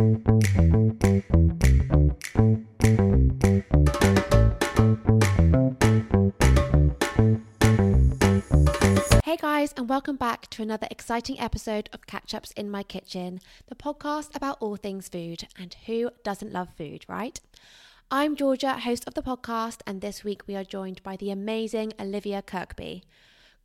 Hey guys, and welcome back to another exciting episode of Catch Ups in My Kitchen, the podcast about all things food. And who doesn't love food, right? I'm Georgia, host of the podcast, and this week we are joined by the amazing Olivia Kirkby.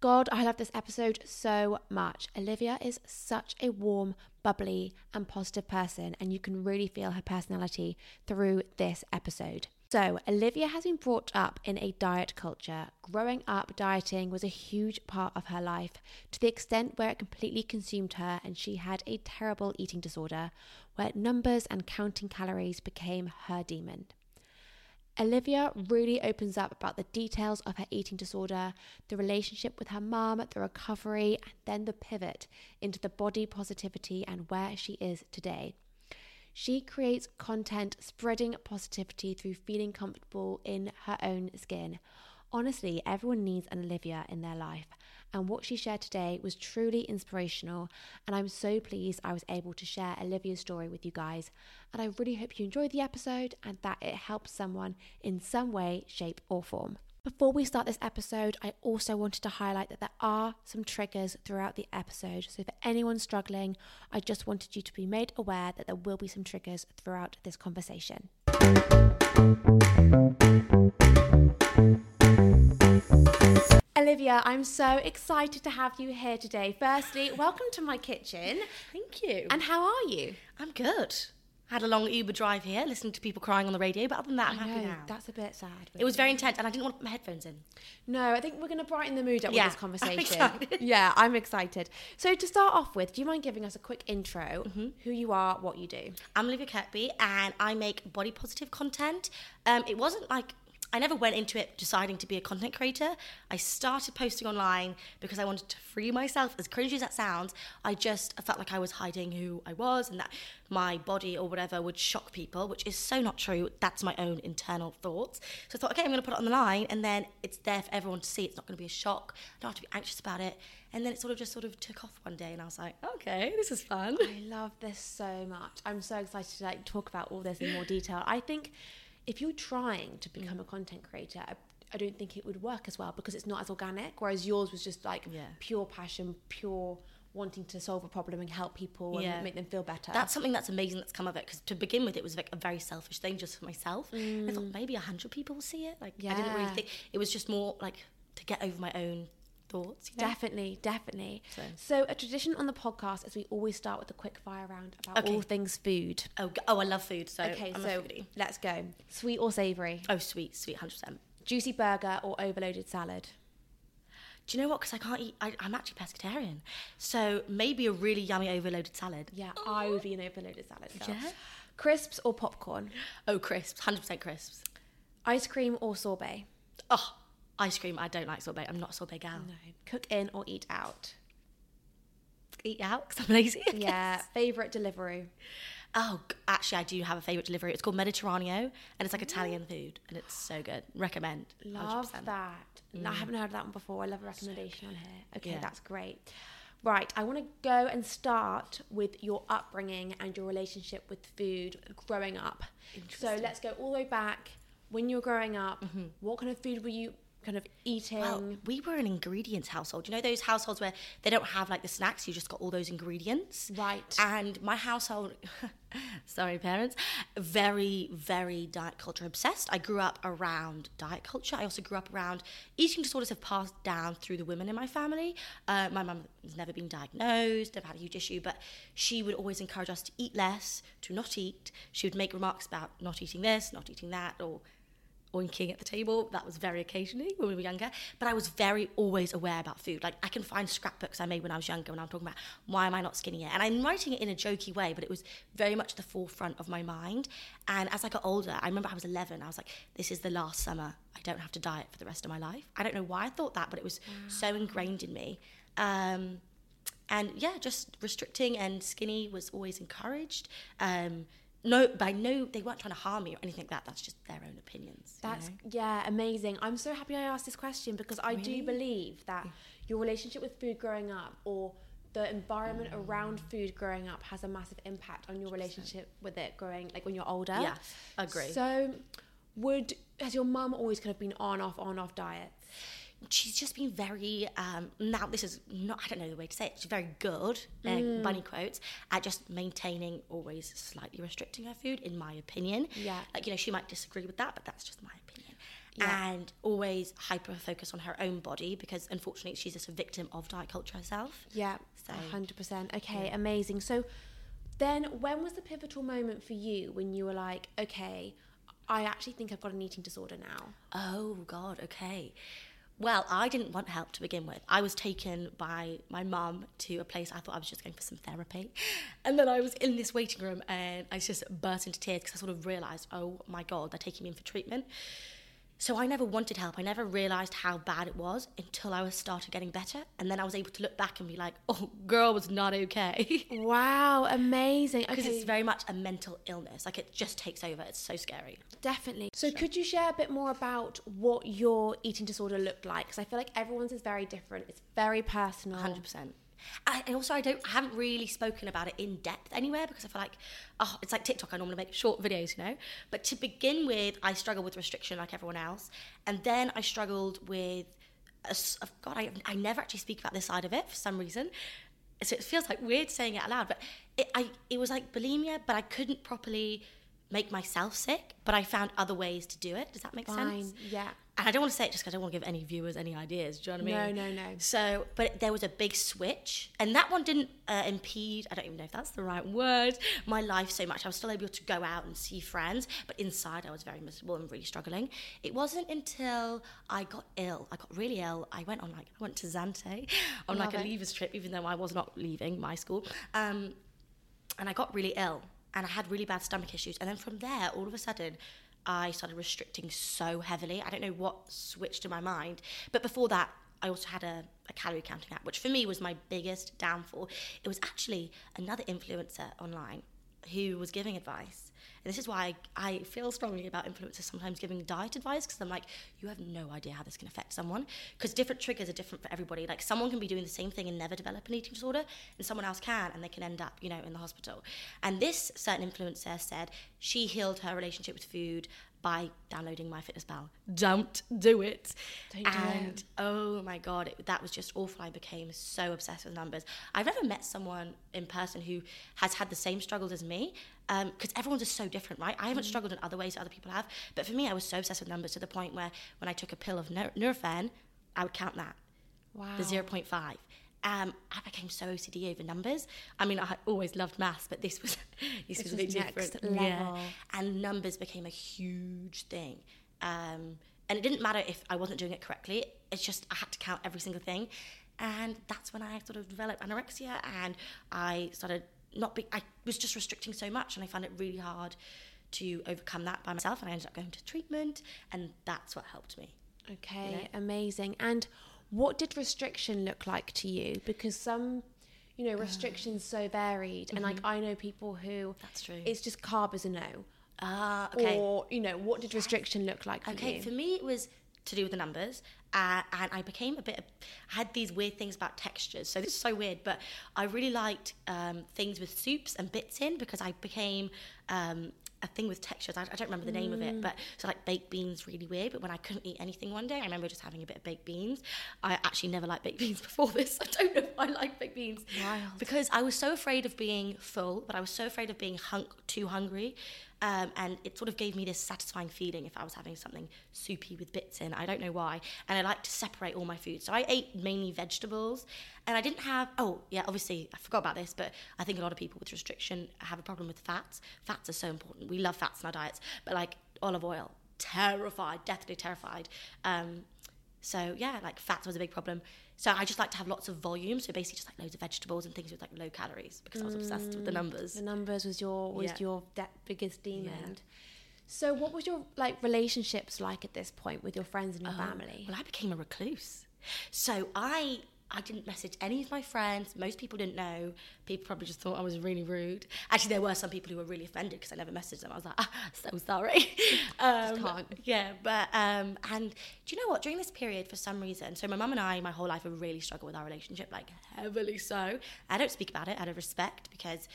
God, I love this episode so much. Olivia is such a warm, bubbly, and positive person, and you can really feel her personality through this episode. So, Olivia has been brought up in a diet culture. Growing up, dieting was a huge part of her life to the extent where it completely consumed her, and she had a terrible eating disorder where numbers and counting calories became her demon. Olivia really opens up about the details of her eating disorder, the relationship with her mum, the recovery, and then the pivot into the body positivity and where she is today. She creates content spreading positivity through feeling comfortable in her own skin. Honestly, everyone needs an Olivia in their life, and what she shared today was truly inspirational. And I'm so pleased I was able to share Olivia's story with you guys. And I really hope you enjoyed the episode and that it helps someone in some way, shape, or form. Before we start this episode, I also wanted to highlight that there are some triggers throughout the episode. So, for anyone struggling, I just wanted you to be made aware that there will be some triggers throughout this conversation. Olivia, I'm so excited to have you here today. Firstly, welcome to my kitchen. Thank you. And how are you? I'm good. Had a long Uber drive here, listening to people crying on the radio, but other than that, I'm happy now. That's a bit sad. It was very intense, and I didn't want to put my headphones in. No, I think we're going to brighten the mood up Yeah, with this conversation. I'm. Yeah, I'm excited. So, to start off with, do you mind giving us a quick intro? Mm-hmm. Who you are, what you do? I'm Olivia Kirkby, and I make body positive content. Um, it wasn't like I never went into it deciding to be a content creator. I started posting online because I wanted to free myself. As cringy as that sounds, I just felt like I was hiding who I was and that my body or whatever would shock people, which is so not true. That's my own internal thoughts. So I thought, okay, I'm going to put it on the line, and then it's there for everyone to see. It's not going to be a shock. I don't have to be anxious about it. And then it sort of just sort of took off one day, and I was like, okay, this is fun. I love this so much. I'm so excited to like talk about all this in more detail. I think if you're trying to Mm. become a content creator, I, I don't think it would work as well because it's not as organic. Whereas yours was just like Yeah. pure passion, pure wanting to solve a problem and help people Yeah. and make them feel better. That's something that's amazing that's come of it because to begin with, it was like a very selfish thing just for myself. I thought maybe a hundred people will see it. Like yeah. I didn't really Mm. Think it was just more like to get over my own thoughts. You know? Definitely, definitely. So. So- a tradition on the podcast is we always start with a quick fire round about Okay. all things food. Oh, oh, I love food. So Okay, I'm so let's go. Sweet or savory? Oh, sweet, sweet, hundred percent. Juicy burger or overloaded salad? Do you know what? Because I can't eat. I, I'm actually pescatarian, so maybe a really yummy overloaded salad. Yeah, I would be an overloaded salad. girl. Yeah. Crisps or popcorn? Oh, crisps, hundred percent crisps. Ice cream or sorbet? Oh, ice cream. I don't like sorbet. I'm not a sorbet gal. No. Cook in or eat out? Eat out because I'm lazy. Yeah. Favorite delivery? Oh, actually, I do have a favorite delivery. It's called Mediterraneo, and it's like Italian food, and it's so good. Recommend. Love 100%. that. No, I mm. haven't heard of that one before. I love a recommendation on here. Okay, Yeah. that's great. Right, I want to go and start with your upbringing and your relationship with food growing up. So let's go all the way back. When you were growing up, mm-hmm. what kind of food were you kind of eating? Well, we were an ingredients household. You know those households where they don't have like the snacks, you just got all those ingredients. Right. And my household, sorry parents, very, very diet culture obsessed. I grew up around diet culture. I also grew up around eating disorders have passed down through the women in my family. Uh, my mum has never been diagnosed, never had a huge issue, but she would always encourage us to eat less, to not eat. She would make remarks about not eating this, not eating that, or oinking at the table. That was very occasionally when we were younger. But I was very always aware about food. Like I can find scrapbooks I made when I was younger when I'm talking about why am I not skinny yet? And I'm writing it in a jokey way, but it was very much the forefront of my mind. And as I got older, I remember I was 11. I was like, this is the last summer. I don't have to diet for the rest of my life. I don't know why I thought that, but it was so ingrained in me. Um, and yeah, just restricting and skinny was always encouraged. Um, no, by no, they weren't trying to harm me or anything like that. That's just their own opinions. That's know? yeah, amazing. I'm so happy I asked this question because I do believe that your relationship with food growing up or the environment mm. around food growing up has a massive impact on your relationship with it growing like when you're older. Yes, agree. So would has your mum always kind of been on off on off diets? She's just been very um, now this is not i don't know the way to say it she's very good uh, bunny quotes at just maintaining always slightly restricting her food in my opinion Yeah. like you know she might disagree with that but that's just my opinion Yeah. and always hyper focus on her own body because unfortunately she's just a victim of diet culture herself Yeah, So- hundred percent. Okay, amazing. So then, when was the pivotal moment for you when you were like, okay, I actually think I've got an eating disorder now? Oh God, okay. Well, I didn't want help to begin with. I was taken by my mum to a place I thought I was just going for some therapy. And then I was in this waiting room and I just burst into tears because I sort of realised, oh my God, they're taking me in for treatment. So I never wanted help. I never realised how bad it was until I was started getting better. And then I was able to look back and be like, oh, girl was not okay. Wow, amazing. Because Okay, it's very much a mental illness. Like it just takes over. It's so scary. definitely. So, could you share a bit more about what your eating disorder looked like? Because I feel like everyone's is very different. It's very personal. Hundred percent. I, and also, I don't, I haven't really spoken about it in depth anywhere because I feel like, oh, it's like TikTok. I normally make short videos, you know. But to begin with, I struggled with restriction like everyone else, and then I struggled with, a oh, God, I, I never actually speak about this side of it for some reason. So it feels like weird saying it out loud, but it, I, it was like bulimia, but I couldn't properly make myself sick. But I found other ways to do it. Does that make Fine. sense? Yeah. And I don't want to say it just because I don't want to give any viewers any ideas. Do you know what I mean? No, no, no. So, but there was a big switch, and that one didn't uh, impede. I don't even know if that's the right word. My life so much. I was still able to go out and see friends, but inside I was very miserable and really struggling. It wasn't until I got ill. I got really ill. I went on like I went to Zante on like Love a leavers trip, even though I was not leaving my school. Um, and I got really ill and I had really bad stomach issues. And then from there, all of a sudden, I started restricting so heavily. I don't know what switched in my mind. But before that, I also had a, a calorie counting app, which for me was my biggest downfall. It was actually another influencer online who was giving advice. And this is why I, I feel strongly about influencers sometimes giving diet advice because I'm like, you have no idea how this can affect someone. Because different triggers are different for everybody. Like someone can be doing the same thing and never develop an eating disorder, and someone else can, and they can end up, you know, in the hospital. And this certain influencer said she healed her relationship with food by downloading MyFitnessPal. Don't do it. Don't do and it. oh my god, it, that was just awful. I became so obsessed with numbers. I've never met someone in person who has had the same struggles as me, because everyone's just so different, right? I haven't Mm. struggled in other ways that other people have, but for me, I was so obsessed with numbers to the point where when I took a pill of Nur- Nurofen, I would count that Wow. the 0.5. Um, I became so OCD over numbers. I mean, I always loved maths, but this was this, This was a bit next different. level. And numbers became a huge thing. Um, and it didn't matter if I wasn't doing it correctly. It's just I had to count every single thing, and that's when I sort of developed anorexia, and I started not be. I was just restricting so much, and I found it really hard to overcome that by myself. And I ended up going to treatment, and that's what helped me. Okay, you know? amazing. And what did restriction look like to you? Because some, you know, restrictions so varied, and like I know people who That's true. it's just carb is a no, Ah, okay. or you know, what did restriction look like for Okay, you? for me it was to do with the numbers, uh, and I became a bit. I had these weird things about textures. So this is so weird, but I really liked um, things with soups and bits in because I became. Um, a thing with textures. I, I don't remember the name of it, but mm. so like baked beans, really weird. But when I couldn't eat anything one day, I remember just having a bit of baked beans. I actually never liked baked beans before this. I don't know if I like baked beans Wild. because I was so afraid of being full, but I was so afraid of being hunk too hungry. Um, and it sort of gave me this satisfying feeling if I was having something soupy with bits in. I don't know why. And I like to separate all my food. So I ate mainly vegetables. And I didn't have, oh, yeah, obviously, I forgot about this, but I think a lot of people with restriction have a problem with fats. Fats are so important. We love fats in our diets. But like olive oil, terrified, deathly terrified. Um, so yeah, like fats was a big problem. So I just like to have lots of volume. So basically, just like loads of vegetables and things with like low calories because I was obsessed with the mm. numbers. the numbers was your was Yeah. your de- biggest demon. So what was your like relationships like at this point with your friends and your um, family? Well, I became a recluse. So I I didn't message any of my friends. Most people didn't know. People probably just thought I was really rude. Actually, there were some people who were really offended because I never messaged them. I was like, ah, so sorry. um, can't. Yeah, but um, and do you know what? During this period, for some reason, so my mum and I, my whole life, have really struggled with our relationship, like heavily so. I don't speak about it out of respect because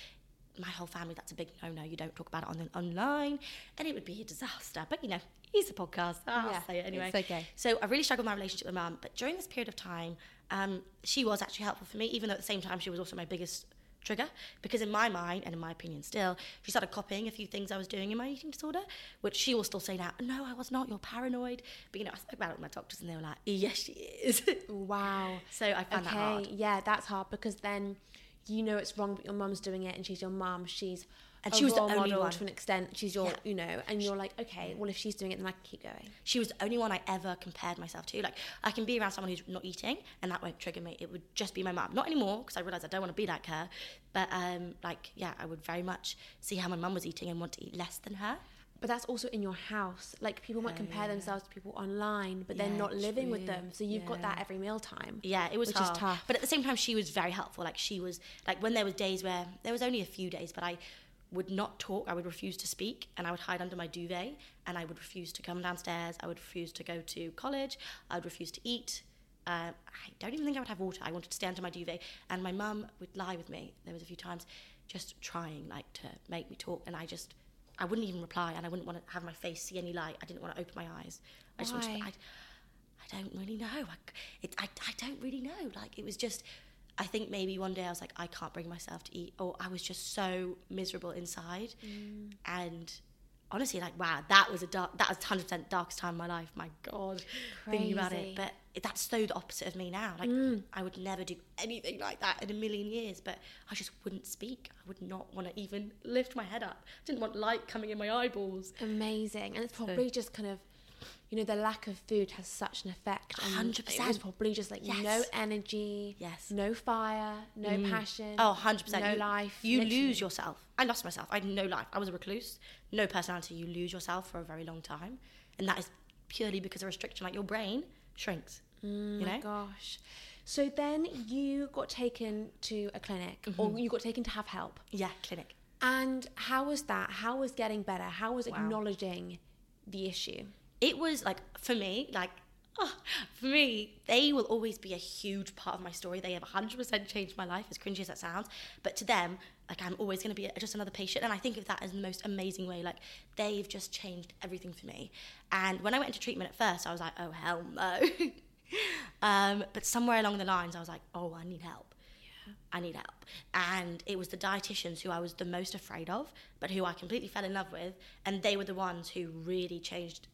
my whole family, that's a big no no. You don't talk about it on online, and it would be a disaster. But you know, it's a podcast. I'll Yeah, say it anyway. it's okay. So I really struggled with my relationship with mum. But during this period of time, um, she was actually helpful for me, even though at the same time she was also my biggest trigger because in my mind and in my opinion still she started copying a few things i was doing in my eating disorder which she will still say now no i was not you're paranoid but you know i spoke about it with my doctors and they were like yes she is Wow. so i found okay, that hard yeah, that's hard because then you know it's wrong, but your mum's doing it, and she's your mum. She's And she was the only model one. to an extent. She's your, Yeah. you know, and you're like, okay, well, if she's doing it, then I can keep going. she was the only one I ever compared myself to. Like, I can be around someone who's not eating, and that won't trigger me. It would just be my mum. Not anymore, because I realised I don't want to be like her. But, um, like, yeah, I would very much see how my mum was eating and want to eat less than her. But that's also in your house. Like people might compare themselves to people online, but they're Yeah, not living with them. So you've got that Yeah. every mealtime. Yeah, it was Which is tough. But at the same time, she was very helpful. Like, she was, like, when there was days where, there was only a few days, but I would not talk. I would refuse to speak, and I would hide under my duvet, and I would refuse to come downstairs. I would refuse to go to college. I would refuse to eat. Um, I don't even think I would have water. I wanted to stay under my duvet, and my mum would lie with me. There was a few times, just trying like to make me talk, and I just, I wouldn't even reply, and I wouldn't want to have my face see any light. I didn't want to open my eyes. I just wanted. To, Why? I, I don't really know. I, it, I, I don't really know. Like it was just. I think maybe one day I was like, I can't bring myself to eat, or I was just so miserable inside, Mm. and honestly, like wow, that was a dark. That was hundred percent darkest time of my life. My God, thinking about it, but that's so the opposite of me now. Like Mm. I would never do anything like that in a million years, but I just wouldn't speak. I would not want to even lift my head up. I didn't want light coming in my eyeballs. Amazing. And it's probably just kind of, you know, the lack of food has such an effect. on- 100%. It was probably just like no energy, Yes. no fire, no passion. Oh, 100%. No you, life. You literally. lose yourself. I lost myself. I had no life. I was a recluse, no personality. You lose yourself for a very long time. And that is purely because of restriction. Like your brain shrinks. you Oh my know? gosh. So then you got taken to a clinic Mm-hmm. or you got taken to have help. Yeah, clinic. And how was that? How was getting better? How was Wow. acknowledging the issue? It was like, for me, like, oh, for me, they will always be a huge part of my story. They have 100% changed my life, as cringy as that sounds. But to them, like, I'm always going to be just another patient. And I think of that as the most amazing way. Like, they've just changed everything for me. And when I went into treatment at first, I was like, oh, hell no. um, but somewhere along the lines, I was like, oh, I need help. I need help. And it was the dietitians who I was the most afraid of, but who I completely fell in love with. And they were the ones who really changed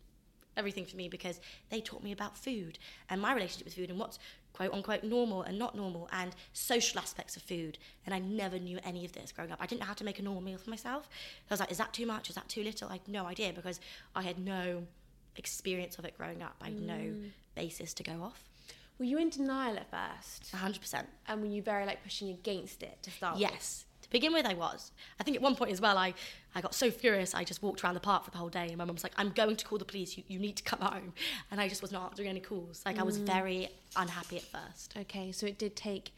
everything for me because they taught me about food and my relationship with food and what's quote unquote normal and not normal and social aspects of food. And I never knew any of this growing up. I didn't know how to make a normal meal for myself. I was like, is that too much? Is that too little? I had no idea because I had no experience of it growing up. I had no mm. basis to go off. Were you in denial at first? 100%. And were you very like pushing against it to start with? To begin with, I was. I think at one point as well, I, I got so furious, I just walked around the park for the whole day. And my mum was like, I'm going to call the police. You, you need to come home. And I just was not answering any calls. Like, I was mm. very unhappy at first. Okay, so it did take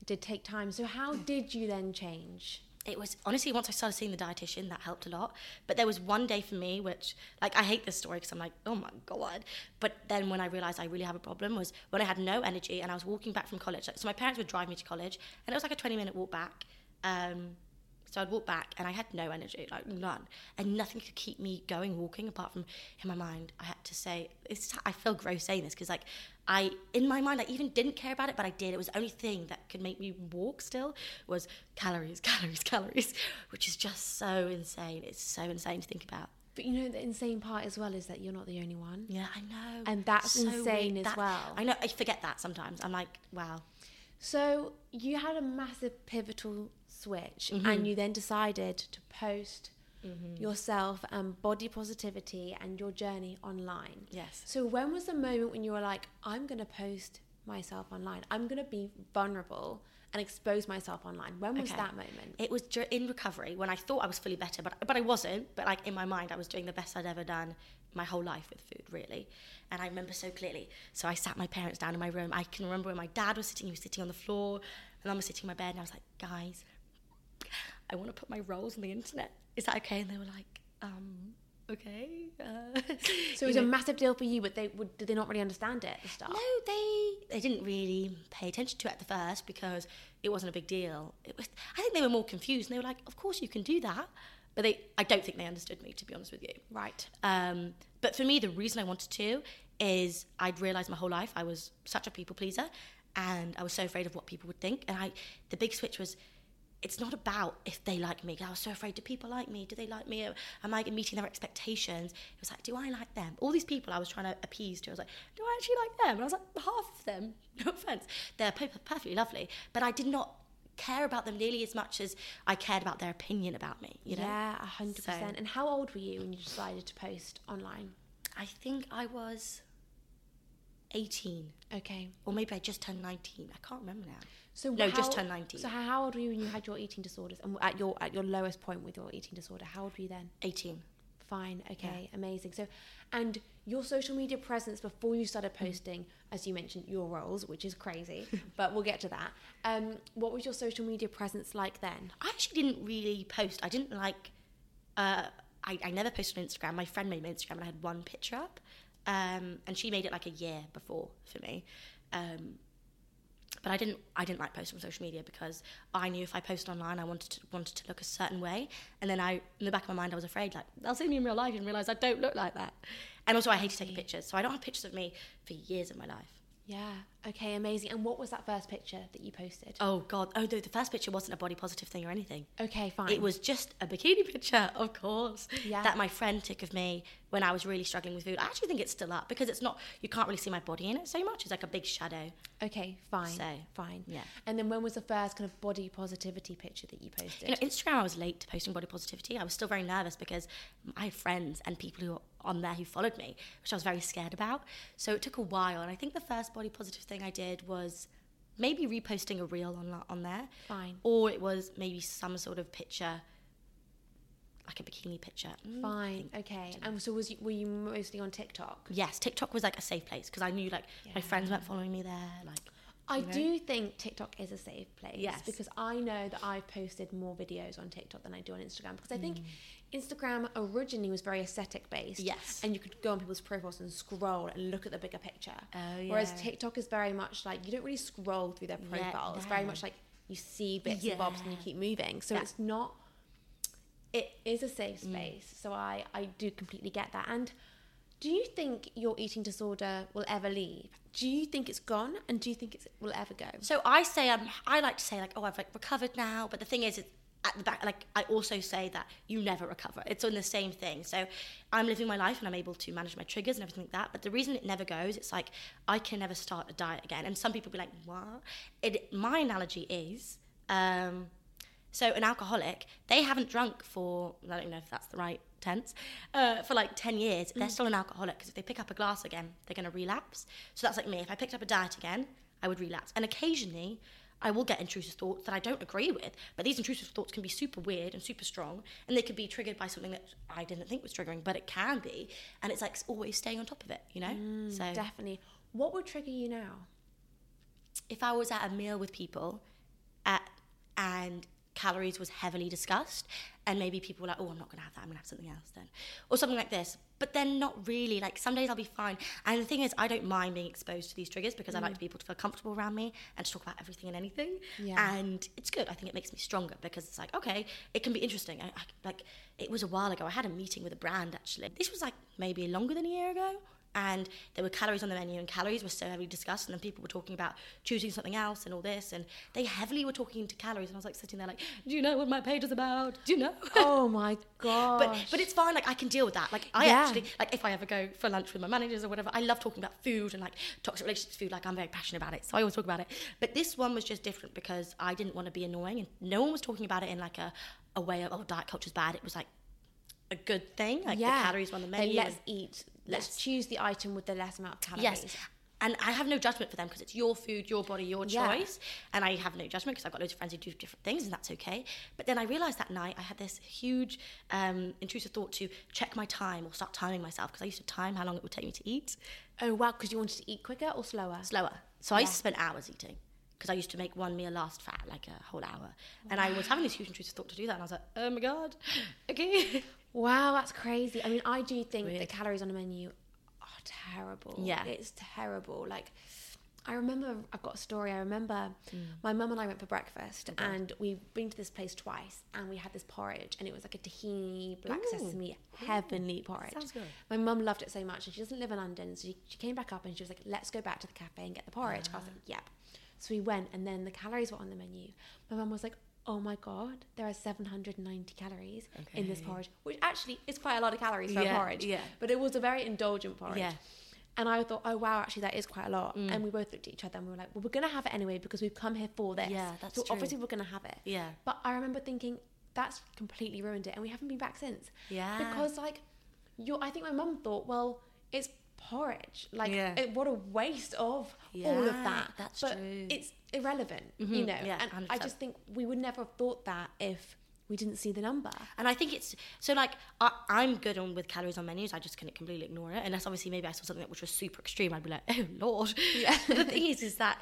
it did take time. So how mm. did you then change? It was honestly, once I started seeing the dietitian, that helped a lot. But there was one day for me, which, like, I hate this story because I'm like, oh my God. But then when I realized I really have a problem was when I had no energy and I was walking back from college. So my parents would drive me to college and it was like a 20 minute walk back. Um, so I'd walk back and I had no energy, like none, and nothing could keep me going walking apart from in my mind. I had to say, it's, I feel gross saying this because like I, in my mind, I even didn't care about it, but I did. It was the only thing that could make me walk still was calories, calories, calories, which is just so insane. It's so insane to think about. But you know the insane part as well is that you're not the only one. Yeah, I know. And that's insane as That- well. I know. I forget that sometimes. I'm like, wow. So you had a massive pivotal switch, Mm-hmm. and you then decided to post yourself and body positivity and your journey online. Yes. So when was the moment when you were like, I'm going to post myself online. I'm going to be vulnerable and expose myself online. When was Okay. that moment? It was in recovery when I thought I was fully better, but but I wasn't. But like in my mind, I was doing the best I'd ever done my whole life with food, really. And I remember so clearly. So I sat my parents down in my room. I can remember when my dad was sitting, he was sitting on the floor, and I was sitting in my bed, and I was like, guys, I want to put my rolls on the internet. Is that okay? And they were like, um, okay. Uh, So it was you a massive deal for you, but they would, did they not really understand it at the start? No, they they didn't really pay attention to it at the first because it wasn't a big deal. It was, I think they were more confused, and they were like, "Of course you can do that," but they I don't think they understood me to be honest with you. Right. Um, but for me, the reason I wanted to is I'd realised my whole life I was such a people pleaser, and I was so afraid of what people would think. And I, the big switch was, it's not about if they like me. I was so afraid. Do people like me? Do they like me? Am I meeting their expectations? It was like, do I like them? All these people I was trying to appease to. I was like, do I actually like them? And I was like, half of them. No offense, they're perfectly lovely, but I did not care about them nearly as much as I cared about their opinion about me. You know? Yeah, a hundred So- percent. And how old were you when you decided to post online? I think I was 18, Okay. or maybe I just turned 19. I can't remember now. So No, how- just turned 19. So how, old were you when you had your eating disorders, and at your at your lowest point with your eating disorder? How old were you then? 18. Fine. Okay. Amazing. So, and your social media presence before you started Mm. posting, as you mentioned, your roles, which is crazy, but we'll get to that. Um, what was your social media presence like then? I actually didn't really post. I didn't like. Uh, I, I never posted on Instagram. My friend made my Instagram, and I had one picture up, um, and she made it like a year before for me. Um, but I didn't. I didn't like posting on social media because I knew if I posted online, I wanted to wanted to look a certain way, and then I, in the back of my mind, I was afraid like they'll see me in real life and realize I don't look like that. And also, I hate taking pictures, so I don't have pictures of me for years of my life. Yeah. Okay. Amazing. And what was that first picture that you posted? Oh God! Oh, no, the first picture wasn't a body positive thing or anything. Okay. Fine. It was just a bikini picture, of course, Yeah. that my friend took of me when I was really struggling with food. I actually think it's still up because it's not, you can't really see my body in it so much. It's like a big shadow. Okay. Fine. So, fine. yeah. And then when was the first kind of body positivity picture that you posted? You know, Instagram, I was late to posting body positivity. I was still very nervous because I had friends and people who on there who followed me, which I was very scared about. So it took a while. And I think the first body positive thing I did was maybe reposting a reel on, on there. Fine. Or it was maybe some sort of picture, like a bikini picture. Mm, Fine. Okay. And so was you, were you mostly on TikTok? yes, TikTok was like a safe place because I knew like my friends weren't following me there. Like, I know? do think TikTok is a safe place. Yes. Because I know that I've posted more videos on TikTok than I do on Instagram. Because I think Mm. Instagram originally was very aesthetic based. Yes. And you could go on people's profiles and scroll and look at the bigger picture. Oh, Whereas. TikTok is very much like you don't really scroll through their Yeah, profile. It's very much like you see bits and bobs and you keep moving. So Yeah. it's not it is a safe Mm. space. So I, I do completely get that. And do you think your eating disorder will ever leave? Do you think it's gone? And do you think it will ever go? So I say um, I like to say like, oh, I've like recovered now. But the thing is, it's at the back, like I also say that you never recover. It's on the same thing. So I'm living my life and I'm able to manage my triggers and everything like that. But the reason it never goes, it's like I can never start a diet again. And some people be like, what? It. My analogy is. Um, so an alcoholic, they haven't drunk for I don't know if that's the right tense, uh, for like ten years. They're still an alcoholic because if they pick up a glass again, they're going to relapse. So that's like me. If I picked up a diet again, I would relapse. And occasionally, I will get intrusive thoughts that I don't agree with. But these intrusive thoughts can be super weird and super strong, and they could be triggered by something that I didn't think was triggering, but it can be. And it's like always staying on top of it, you know. Mm, so Definitely. What would trigger you now? if I was at a meal with people at, and calories was heavily discussed, and maybe people were like, oh, I'm not going to have that, I'm going to have something else then. Or something like this. But then not really. Like some days I'll be fine. And the thing is, I don't mind being exposed to these triggers because I like mm. people to feel comfortable around me and to talk about everything and anything. Yeah. And it's good. I think it makes me stronger because it's like, okay, it can be interesting. I, I, like, it was a while ago. I had a meeting with a brand actually. This was like maybe longer than a year ago and there were calories on the menu and calories were so heavily discussed and then people were talking about choosing something else and all this and they heavily were talking into calories and I was like sitting there like do you know what my page is about? Do you know? Oh my god. but but it's fine like I can deal with that. Like I Yeah. actually like if I ever go for lunch with my managers or whatever I love talking about food and like toxic relationships food like I'm very passionate about it so I always talk about it. But this one was just different because I didn't want to be annoying and no one was talking about it in like a a way of oh diet culture's bad. It was like a good thing like the calories on the menu let's and- eat. Let's Yes. choose the item with the less amount of calories. Yes. and I have no judgment for them because it's your food, your body, your Yeah. choice. And I have no judgment because I've got loads of friends who do different things, and that's okay. But then I realized that night I had this huge um, intrusive thought to check my time or start timing myself because I used to time how long it would take me to eat Oh wow, because you wanted to eat quicker or slower? slower. So I used to spend hours eating because I used to make one meal last for like a whole hour. And I was having this huge intrusive thought to do that, and I was like, oh my god, okay. Wow, that's crazy. I mean, I do think the calories on a menu are terrible. Yeah. It's terrible. Like, I remember, I've got a story. I remember Mm. my mum and I went for breakfast and we've been to this place twice and we had this porridge and it was like a tahini, black Ooh. sesame, heavenly porridge. Sounds good. My mum loved it so much and she doesn't live in London. So she, she came back up and she was like, let's go back to the cafe and get the porridge. I was like, yep. So we went and then the calories were on the menu. My mum was like, oh my God, there are 790 calories in this porridge, which actually is quite a lot of calories for a Yeah, porridge. yeah. But it was a very indulgent porridge. Yeah. And I thought, oh wow, actually that is quite a lot. Mm. And we both looked at each other and we were like, well, we're gonna have it anyway because we've come here for this. Yeah, that's so true. obviously we're gonna have it. Yeah. But I remember thinking that's completely ruined it, and we haven't been back since. Yeah. Because like, you, I think my mum thought, well, it's porridge. Like, Yeah. it, what a waste of all of that. that's but true. It's irrelevant, you Mhm, know. yeah, and I 100%. just think we would never have thought that if we didn't see the number. And I think it's so like I, I'm good on with calories on menus. I just couldn't completely ignore it. Unless obviously maybe I saw something which was super extreme, I'd be like, oh lord. Yeah. The thing is, is that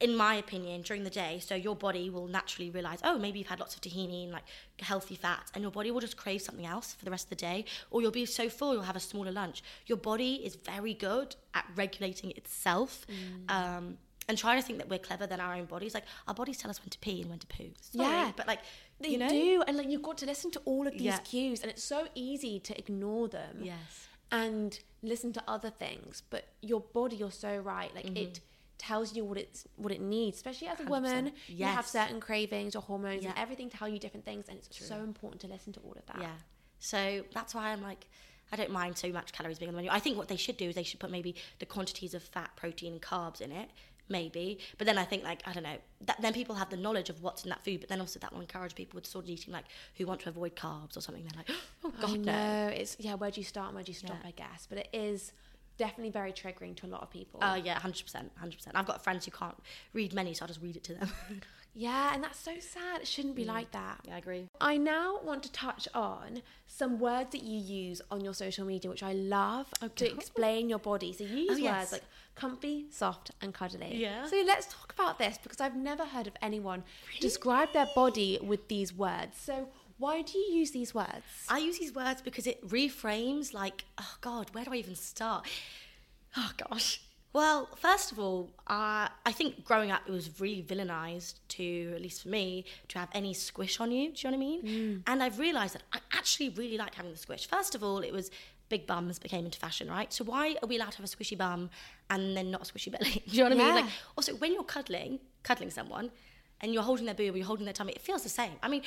in my opinion, during the day, so your body will naturally realize, oh, maybe you've had lots of tahini and like healthy fats, and your body will just crave something else for the rest of the day, or you'll be so full you'll have a smaller lunch. Your body is very good at regulating itself. Mm. Um, and trying to think that we're clever than our own bodies. Like our bodies tell us when to pee and when to poo. Sorry, Yeah. but like They you know, do, and like you've got to listen to all of these Yeah. cues, and it's so easy to ignore them. Yes. and listen to other things. But your body, you're so right. Like it tells you what it's what it needs. Especially as a 100%. woman, you have certain cravings or hormones, and Yeah. everything tell you different things, and it's so important to listen to all of that. Yeah. So that's why I'm like, I don't mind so much calories being on the menu. I think what they should do is they should put maybe the quantities of fat, protein, and carbs in it, maybe. But then I think like I don't know. That, then people have the knowledge of what's in that food, but then also that will encourage people with sort of eating like who want to avoid carbs or something. They're like, oh god, no. It's yeah. Where do you start? and Where do you stop? Yeah. I guess. But it is definitely very triggering to a lot of people. Oh yeah, hundred percent, hundred percent. I've got friends who can't read many, so I'll just read it to them. yeah, and that's so sad. It shouldn't be mm. like that. yeah, I agree. I now want to touch on some words that you use on your social media, which I love Okay. to explain your body. So you oh, use Oh, yes. words like comfy, soft, and cuddly. Yeah. So let's talk about this because I've never heard of anyone describe their body with these words. So why do you use these words? I use these words because it reframes like, oh God, where do I even start? Oh gosh. Well, first of all, uh, I think growing up it was really villainized to, at least for me, to have any squish on you. Do you know what I mean? And I've realized that I actually really like having the squish. First of all, it was big bums became into fashion, right? So why are we allowed to have a squishy bum and then not a squishy belly? Do you know what I mean? Yeah. Like, also, when you're cuddling, cuddling someone, and you're holding their boob or you're holding their tummy, it feels the same. I mean,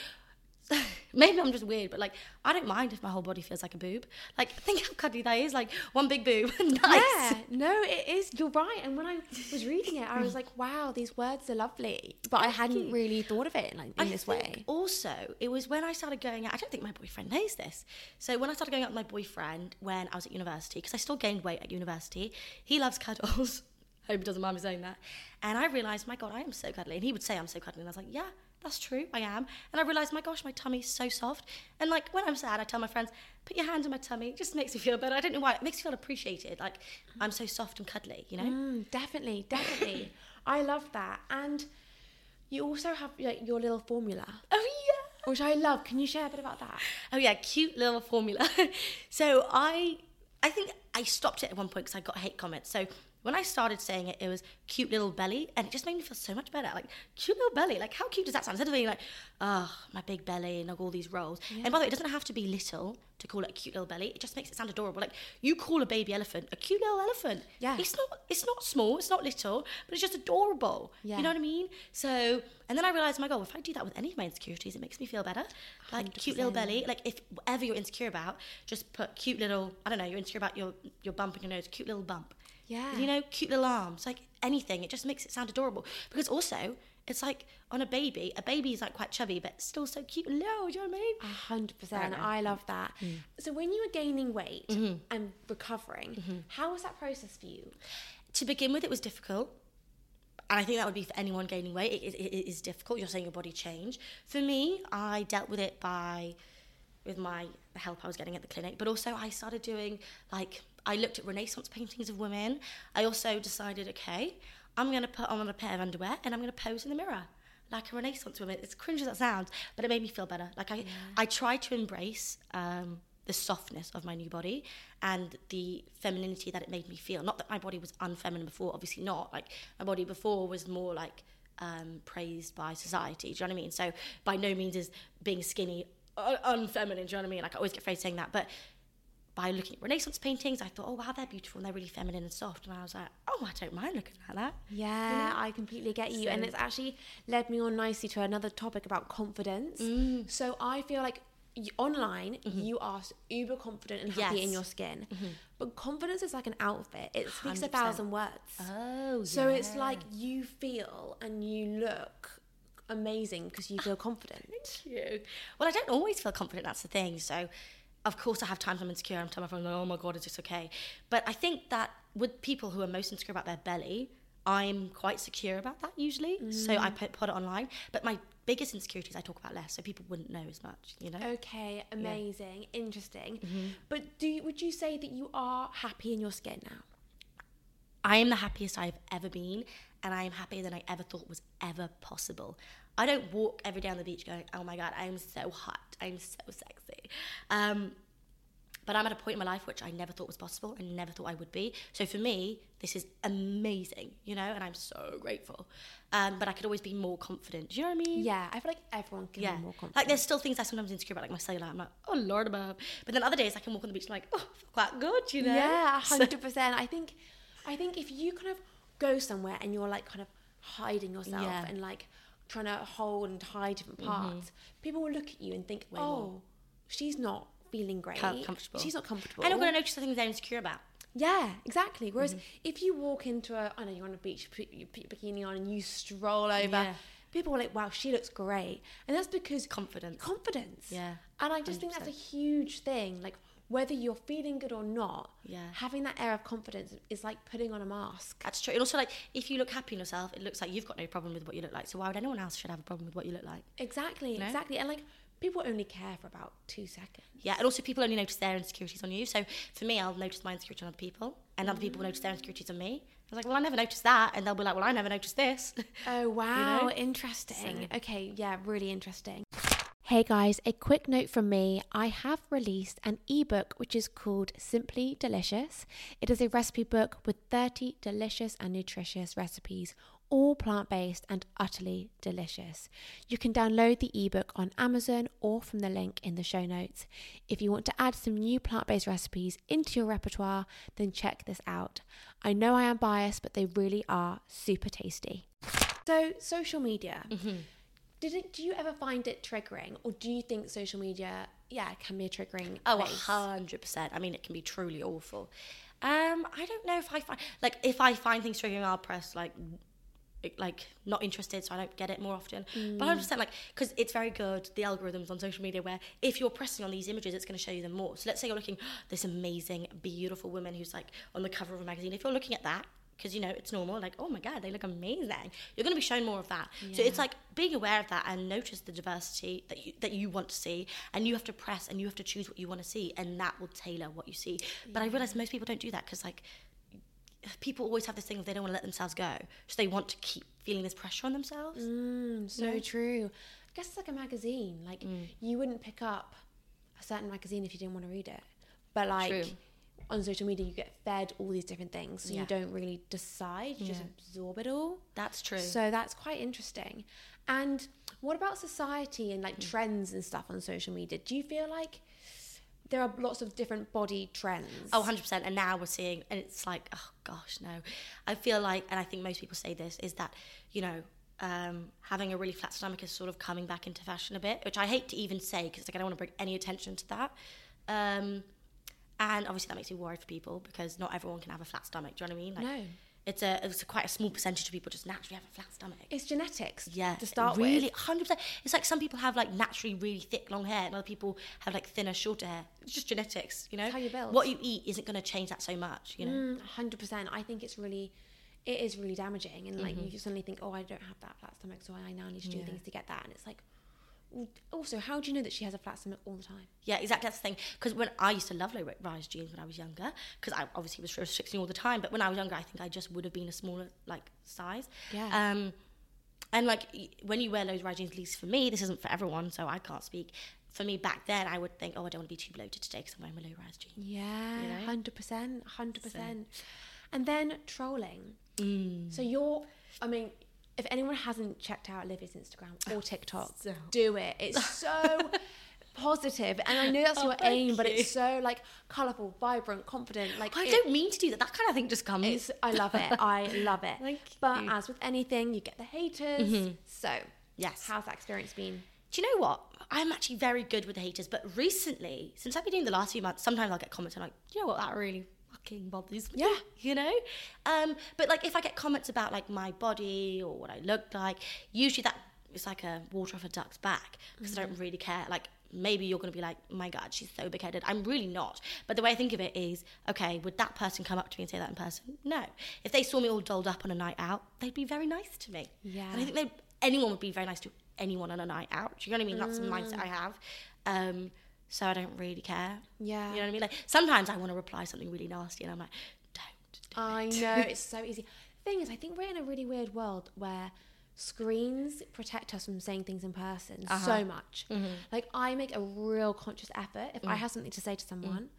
maybe I'm just weird, but like, I don't mind if my whole body feels like a boob. Like, think how cuddly that is. Like, one big boob. nice. Yeah, no, it is. You're right. And when I was reading it, I was like, wow, these words are lovely. But I hadn't really thought of it like, in I this way. Also, it was when I started going out. I don't think my boyfriend knows this. So when I started going out with my boyfriend when I was at university, because I still gained weight at university, he loves cuddles. Hope he doesn't mind me saying that. And I realised, my God, I am so cuddly. And he would say I'm so cuddly, and I was like, yeah, that's true, I am. And I realised, my gosh, my tummy's so soft. And like when I'm sad, I tell my friends, put your hand on my tummy. It just makes me feel better. I don't know why. It makes me feel appreciated. Like I'm so soft and cuddly, you know. Mm, definitely, definitely. I love that. And you also have like your little formula, Oh yeah. which I love. Can you share a bit about that? Oh yeah, cute little formula. so I, I think I stopped it at one point because I got hate comments. So when I started saying it, it was cute little belly, and it just made me feel so much better. Like cute little belly, like how cute does that sound? Instead of being like, oh, my big belly and like all these rolls. And by the way, it doesn't have to be little to call it a cute little belly. It just makes it sound adorable. Like you call a baby elephant a cute little elephant. Yeah. It's not. It's not small. It's not little, but it's just adorable. Yeah. You know what I mean? So, and then I realized, my God, if I do that with any of my insecurities, it makes me feel better. Like cute little belly. Like if whatever you're insecure about, just put cute little. I don't know. You're insecure about your your bump in your nose. Cute little bump. Yeah. You know, cute little arms. Like anything. It just makes it sound adorable. Because also, it's like on a baby. A baby is like quite chubby, but still so cute and little. Do you know what I mean? A hundred percent. I love that. So when you were gaining weight Mm-hmm. and recovering, how was that process for you? to begin with, it was difficult. And I think that would be for anyone gaining weight. It, it, it is difficult. You're saying your body change. For me, I dealt with it by, with my the help I was getting at the clinic, but also I started doing like I looked at Renaissance paintings of women. I also decided, okay, I'm going to put on a pair of underwear and I'm going to pose in the mirror like a Renaissance woman. It's cringe as that sounds, but it made me feel better. Like I, yeah. I tried to embrace um, the softness of my new body and the femininity that it made me feel. Not that my body was unfeminine before, obviously not. Like my body before was more like um, praised by society. Do you know what I mean? So by no means is being skinny uh, unfeminine. Do you know what I mean? Like I always get phrased saying that, but by looking at Renaissance paintings, I thought, oh wow, they're beautiful and they're really feminine and soft. And I was like, oh, I don't mind looking at that. Yeah, you know? I completely get you. So, and it's actually led me on nicely to another topic about confidence. Mm. So I feel like online mm-hmm. you are uber confident and happy yes. in your skin mm-hmm. but confidence is like an outfit it speaks 100%. a thousand words oh so yeah. it's like you feel and you look amazing because you feel confident thank you well i don't always feel confident that's the thing so of course i have times i'm insecure i'm telling my friends oh my god is this okay but i think that with people who are most insecure about their belly I'm quite secure about that usually. Mm. So I put, put it online. But my biggest insecurities I talk about less, so people wouldn't know as much, you know? Okay, amazing, yeah. interesting. Mm-hmm. But do you, would you say that you are happy in your skin now? I am the happiest I've ever been, and I am happier than I ever thought was ever possible. I don't walk every day on the beach going, oh my God, I'm so hot, I'm so sexy. Um, but I'm at a point in my life which I never thought was possible and never thought I would be. So for me, this is amazing, you know, and I'm so grateful. Um, but I could always be more confident. Do you know what I mean? Yeah, I feel like everyone can yeah. be more confident. Like there's still things I sometimes insecure about, like my cellulite. I'm like, oh Lord above. But then other days I can walk on the beach and I'm like, oh, quite good, you know? Yeah, hundred percent. I think, I think if you kind of go somewhere and you're like kind of hiding yourself yeah. and like trying to hold and hide different mm-hmm. parts, mm-hmm. people will look at you and think, oh, she's not feeling great. comfortable. She's not comfortable. And I'm going to notice the things they're insecure about. Yeah, exactly. Whereas mm-hmm. if you walk into a, I know you're on a beach, put your, put your bikini on, and you stroll over, yeah. people are like, "Wow, she looks great," and that's because confidence, confidence. Yeah, and I just 100%. think that's a huge thing. Like whether you're feeling good or not, yeah, having that air of confidence is like putting on a mask. That's true. And also, like if you look happy in yourself, it looks like you've got no problem with what you look like. So why would anyone else should have a problem with what you look like? Exactly, exactly. And like people only care for about two seconds. Yeah, and also people only notice their insecurities on you. So for me, I'll notice my insecurity on other people, and other people will notice their insecurities on me. I was like, well, I never noticed that, and they'll be like, well, I never noticed this. Oh wow, you know? interesting. So. Okay, yeah, really interesting. Hey guys, a quick note from me. I have released an ebook which is called Simply Delicious. It is a recipe book with 30 delicious and nutritious recipes all plant based and utterly delicious. You can download the ebook on Amazon or from the link in the show notes. If you want to add some new plant based recipes into your repertoire, then check this out. I know I am biased, but they really are super tasty. So, social media. Mm-hmm. Did it, do you ever find it triggering, or do you think social media, yeah, can be a triggering? Oh, hundred percent. I mean, it can be truly awful. Um, I don't know if I find like if I find things triggering, I'll press like like not interested so i don't get it more often mm. but 100% like because it's very good the algorithms on social media where if you're pressing on these images it's going to show you them more so let's say you're looking this amazing beautiful woman who's like on the cover of a magazine if you're looking at that because you know it's normal like oh my god they look amazing you're going to be shown more of that yeah. so it's like being aware of that and notice the diversity that you that you want to see and you have to press and you have to choose what you want to see and that will tailor what you see yeah. but i realize most people don't do that because like people always have this thing of they don't want to let themselves go, so they want to keep feeling this pressure on themselves. Mm, so you know? true. I guess it's like a magazine. Like mm. you wouldn't pick up a certain magazine if you didn't want to read it, but like. True. On social media, you get fed all these different things, so yeah. you don't really decide; you yeah. just absorb it all. That's true. So that's quite interesting. And what about society and like mm. trends and stuff on social media? Do you feel like there are lots of different body trends. Oh, 100%. And now we're seeing, and it's like, oh gosh, no. I feel like, and I think most people say this, is that, you know, um, having a really flat stomach is sort of coming back into fashion a bit, which I hate to even say because like, I don't want to bring any attention to that. Um, and obviously that makes me worried for people because not everyone can have a flat stomach. Do you know what I mean? Like, no. it's a it's a quite a small percentage of people just naturally have a flat stomach. It's genetics. Yeah, To start really, with. hundred percent. It's like some people have like naturally really thick long hair, and other people have like thinner, shorter hair. It's just genetics, you know. how you're built. What you eat isn't going to change that so much, you know. Mm, Hundred percent. I think it's really, it is really damaging, and like you suddenly think, oh, I don't have that flat stomach, so I now need to do Mm-hmm. Yeah. things to get that, and it's like, also, how do you know that she has a flat stomach all the time? Yeah, exactly. That's the thing. Because when I used to love low rise jeans when I was younger, because I obviously was restricting all the time. But when I was younger, I think I just would have been a smaller like size. Yeah. Um, and like when you wear low rise jeans, at least for me, this isn't for everyone, so I can't speak. For me back then, I would think, oh, I don't want to be too bloated today because I'm wearing my low rise jeans. Yeah, hundred percent, hundred percent. And then trolling. Mm. So you're, I mean, if anyone hasn't checked out Olivia's Instagram or TikTok, So- do it. It's so positive, and I know that's Oh, your aim, but it's so like colourful, vibrant, confident. Like I it- don't mean to do that. That kind of thing just comes. I love it. I love it. Thank but you. Mm-hmm. as with anything, you get the haters. So, Yes. how's that experience been? Do you know what? I'm actually very good with the haters, but recently, since I've been doing the last few months, sometimes I'll get comments and I'm like, you know what, that really fucking bothers me. Yeah. You know? Um, but like if I get comments about like my body or what I look like, usually that is like a water off a duck's back because I don't really care. Like maybe you're gonna be like, my God, she's so big headed. I'm really not. But the way I think of it is, okay, would that person come up to me and say that in person? No. If they saw me all dolled up on a night out, they'd be very nice to me. Yeah. And I think they anyone would be very nice to anyone on a night out. Do you know what I mean? That's the mindset I have. Um, so I don't really care. Yeah. You know what I mean? Like sometimes I want to reply something really nasty, and I'm like, don't. do I it." know it's so easy. Thing is, I think we're in a really weird world where screens protect us from saying things in person Uh-huh. so much. Mm-hmm. Like I make a real conscious effort if I mm. have something to say to mm. someone,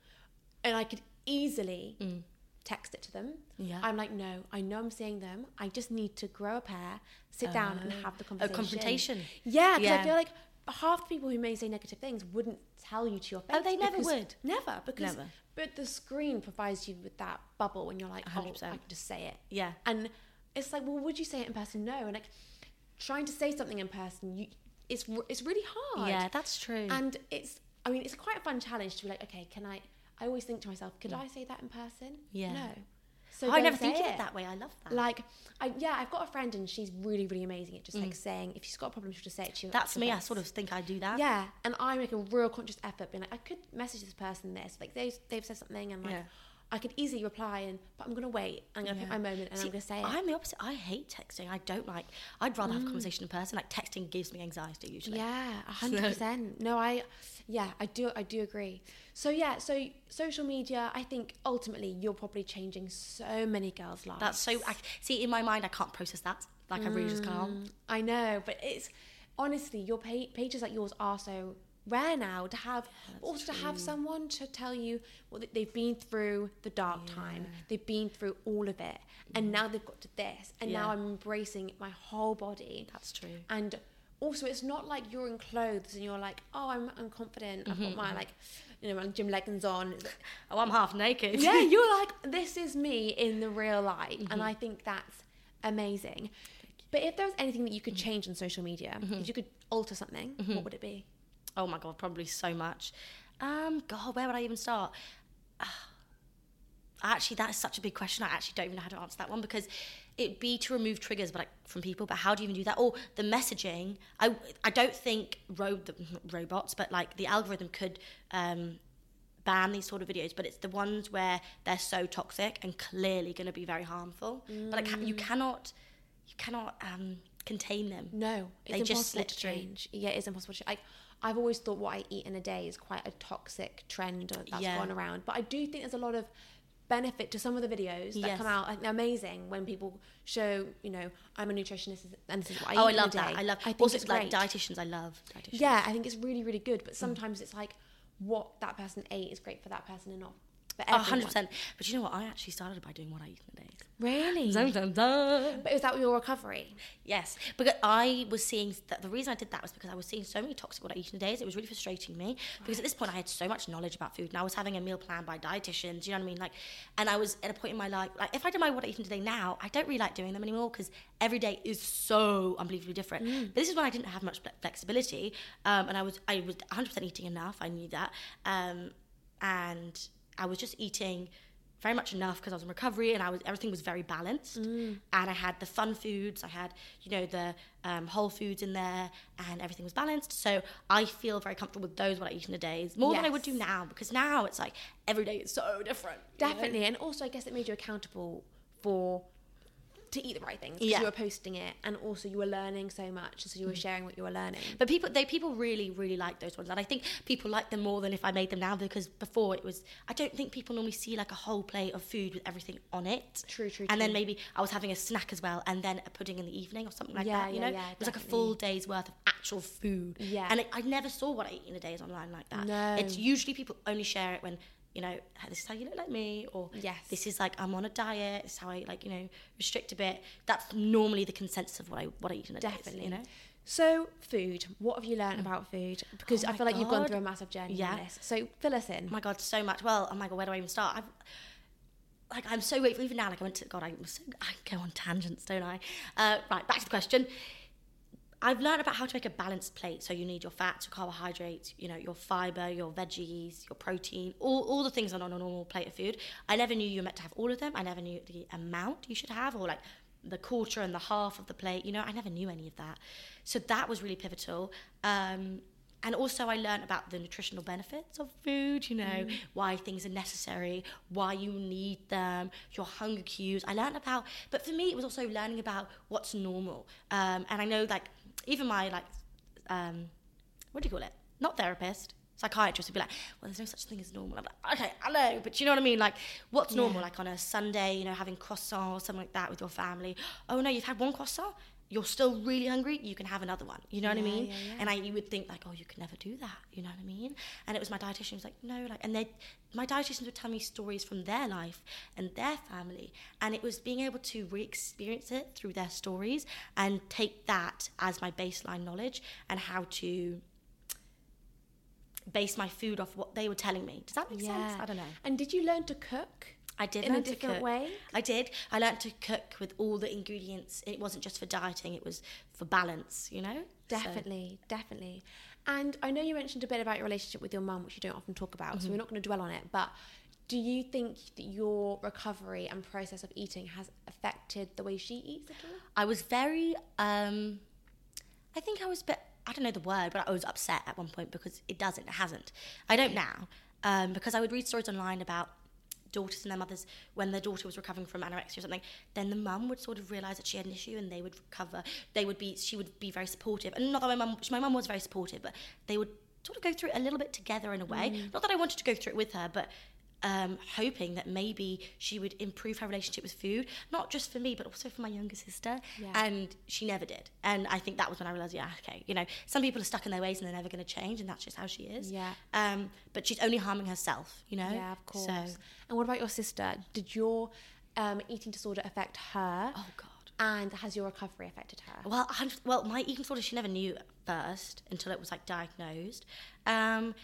and I could easily mm. text it to them. Yeah. I'm like, no, I know I'm seeing them. I just need to grow a pair, sit down, and oh. have the conversation. A confrontation. Yeah, because I feel like half the people who may say negative things wouldn't tell you to your face. Oh, they never would. Never, because Never. but the screen provides you with that bubble, and you're like, oh, I 100%. can just say it. Yeah. And it's like, well, would you say it in person? No. And like trying to say something in person, you it's it's really hard. Yeah, that's true. And it's, I mean, it's quite a fun challenge to be like, okay, can I? I always think to myself, could I say that in person? Yeah. No. So Oh, I never think of it that way. I love that. Like, I yeah, I've got a friend and she's really really amazing at just like saying if she's got a problem, she'll just say it to you. Mm. that's me. I sort of think I do that. Yeah, and I make a real conscious effort being like, I could message this person this, like they've they've said something, and like Yeah. I could easily reply, and but I'm gonna wait. I'm gonna pick my moment, and See, I'm gonna say it. I'm the opposite. I hate texting. I don't like. I'd rather have a mm. conversation in person. Like texting gives me anxiety usually. Yeah, a hundred percent. No, I, yeah, I do, I do agree. So yeah, so social media, I think ultimately you're probably changing so many girls' lives. That's so. I, see, in my mind, I can't process that. Like I really just can't. Mm, I know, but it's honestly your pa- pages like yours are so rare now to have, but also to have someone to tell you what they- they've been through the dark time, they've been through all of it, and now they've got to this, and now I'm embracing my whole body. That's true. And also, it's not like you're in clothes and you're like, oh, I'm, I'm confident. I've Mm-hmm, got my like, you know, my gym leggings on. Like- Oh, I'm half naked. yeah, you're like, this is me in the real life, Mm-hmm. and I think that's amazing. But if there was anything that you Mm-hmm. could change on social media, if you could alter something, what would it be? Oh my god, probably so much. Um, God, where would I even start? Ah, actually, that is such a big question. I actually don't even know how to answer that one because it'd be to remove triggers, but like from people. But how do you even do that? Or the messaging. I I don't think ro- the, robots, but like the algorithm could. Um, ban these sort of videos but it's the ones where they're so toxic and clearly going to be very harmful but like Mm. you cannot you cannot um contain them No, it's They just impossible to change. Yeah, it is impossible to change. I've always thought what I eat in a day is quite a toxic trend that's Yeah. gone around. But I do think there's a lot of benefit to some of the videos that Yes. come out. They're amazing when people show, you know, I'm a nutritionist and this is what I oh eat i love in a that i love I think also it's like great. dietitians i love dietitians Yeah, I think it's really, really good. But mm. sometimes it's like what that person ate is great for that person and not for A everyone. Hundred percent. But you know what? I actually started by doing what I eat in the days. Really? Sometimes. But is that your recovery? Yes, because I was seeing that the reason I did that was because I was seeing so many toxic what I eat in the days. It was really frustrating me because at this point I had so much knowledge about food and I was having a meal plan by dietitians. You know what I mean? Like, and I was at a point in my life like if I did my what I eat in today now, I don't really like doing them anymore because every day is so unbelievably different. But this is when I didn't have much flexibility, um, and I was I was 100 percent eating enough. I knew that, um, and I was just eating very much enough because I was in recovery and I was everything was very balanced. Mm. And I had the fun foods, I had you know the um, whole foods in there, and everything was balanced. So I feel very comfortable with those what I eat in a day more than I would do now because now it's like every day is so different. you know? Definitely, and also I guess it made you accountable for to eat the right things because Yeah. you were posting it, and also you were learning so much, so you were mm. sharing what you were learning. But people, they people really, really like those ones, and I think people like them more than if I made them now because before it was. I don't think people normally see like a whole plate of food with everything on it. True, true, And then maybe I was having a snack as well, and then a pudding in the evening or something like Yeah, that. You yeah, know, yeah, it was like a full day's worth of actual food. Yeah. And it, I never saw what I eat in a day online like that. No. It's usually people only share it when. You know, this is how you look like me, or Yes. this is like I'm on a diet. This is how I like, you know, restrict a bit. That's normally the consensus of what I what I eat in a day. Definitely. You know, So, food. What have you learned about food? Because Oh I feel like you've gone through a massive journey Yeah. this. So, fill us in. Oh my god, so much. Well, oh my god, where do I even start? I've like I'm so grateful even now. Like I went to God, I was so I go on tangents, don't I? Uh, right, back to the question. I've learned about how to make a balanced plate. So you need your fats, your carbohydrates, you know, your fiber, your veggies, your protein, all, all the things on a normal plate of food. I never knew you were meant to have all of them. I never knew the amount you should have, or like the quarter and the half of the plate. You know, I never knew any of that. So that was really pivotal. Um, and also, I learned about the nutritional benefits of food, you know, why things are necessary, why you need them, your hunger cues. I learned about, but for me, it was also learning about what's normal. Um, and I know, like, even my, like, um, what do you call it? Not therapist, psychiatrist would be like, well, there's no such thing as normal. I'm like, okay, I know, but you know what I mean? Like, what's normal? Yeah. Like on a Sunday, you know, having croissant or something like that with your family. Oh no, you've had one croissant. You're still really hungry. You can have another one. You know what I mean? yeah, yeah. And I, you would think like, oh, you could never do that. You know what I mean? And it was my dietitian was like, no, like, and they, my dietitians would tell me stories from their life and their family, and it was being able to re-experience it through their stories and take that as my baseline knowledge and how to base my food off what they were telling me. Does that make sense? I don't know. And did you learn to cook? I did In a different way? I did. I learned to cook with all the ingredients. It wasn't just for dieting; it was for balance. You know. So- Definitely, definitely. And I know you mentioned a bit about your relationship with your mum, which you don't often talk about, so Mm-hmm. we're not going to dwell on it. But do you think that your recovery and process of eating has affected the way she eats at all? I was very. Um, I think I was a bit. I don't know the word, but I was upset at one point because it doesn't. It hasn't. I don't now um, because I would read stories online about daughters and their mothers when their daughter was recovering from anorexia or something. Then the mum would sort of realize that she had an issue, and they would recover. They would be. She would be very supportive, and not that my mum. My mum was very supportive, but they would sort of go through it a little bit together in a way. Mm. Not that I wanted to go through it with her, but um, hoping that maybe she would improve her relationship with food, not just for me, but also for my younger sister. Yeah. And she never did. And I think that was when I realized, yeah, okay, you know, some people are stuck in their ways and they're never going to change, and that's just how she is. Yeah. Um, but she's only harming herself, you know. Yeah, of course. So, And what about your sister? Did your um, eating disorder affect her? oh god. And has your recovery affected her? Well, well, my eating disorder she never knew at first until it was like diagnosed, um,